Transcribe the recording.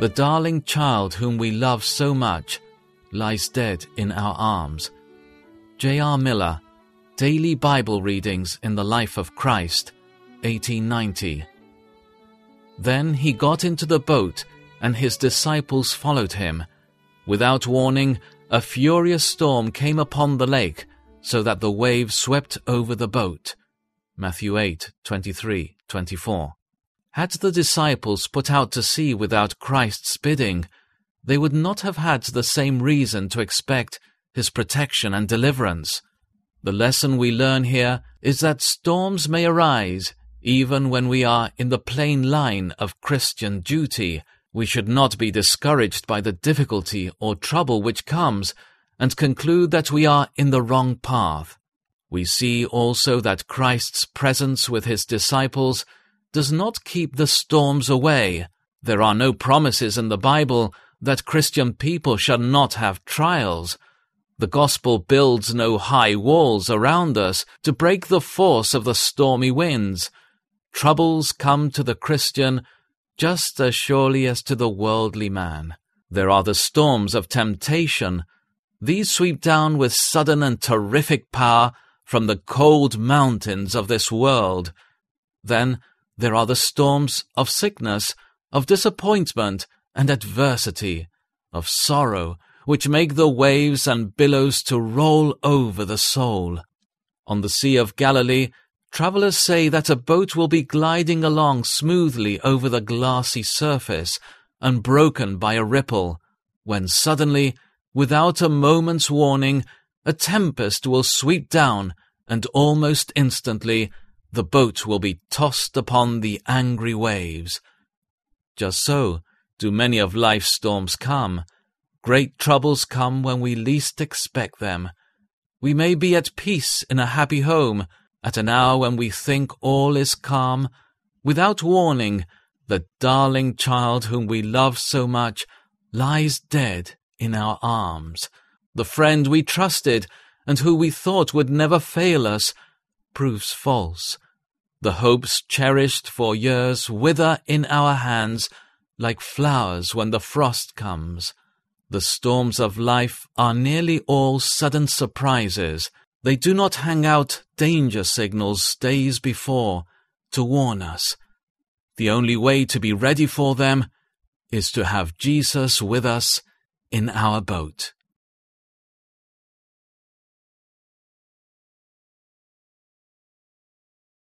The darling child whom we love so much lies dead in our arms. J.R. Miller, Daily Bible Readings in the Life of Christ, 1890. Then he got into the boat, and his disciples followed him. Without warning, a furious storm came upon the lake, so that the waves swept over the boat. Matthew 8, 23, 24. Had the disciples put out to sea without Christ's bidding, they would not have had the same reason to expect his protection and deliverance. The lesson we learn here is that storms may arise even when we are in the plain line of Christian duty. We should not be discouraged by the difficulty or trouble which comes and conclude that we are in the wrong path. We see also that Christ's presence with his disciples does not keep the storms away. There are no promises in the Bible that Christian people shall not have trials. The gospel builds no high walls around us to break the force of the stormy winds. Troubles come to the Christian just as surely as to the worldly man. There are the storms of temptation. These sweep down with sudden and terrific power from the cold mountains of this world. Then there are the storms of sickness, of disappointment, and adversity, of sorrow, which make the waves and billows to roll over the soul. On the Sea of Galilee, travelers say that a boat will be gliding along smoothly over the glassy surface, unbroken by a ripple, when suddenly, without a moment's warning, a tempest will sweep down, and almost instantly the boat will be tossed upon the angry waves. Just so do many of life's storms come. Great troubles come when we least expect them. We may be at peace in a happy home, at an hour when we think all is calm. Without warning, the darling child whom we love so much lies dead in our arms. The friend we trusted and who we thought would never fail us proves false. The hopes cherished for years wither in our hands like flowers when the frost comes. The storms of life are nearly all sudden surprises. They do not hang out danger signals days before to warn us. The only way to be ready for them is to have Jesus with us in our boat.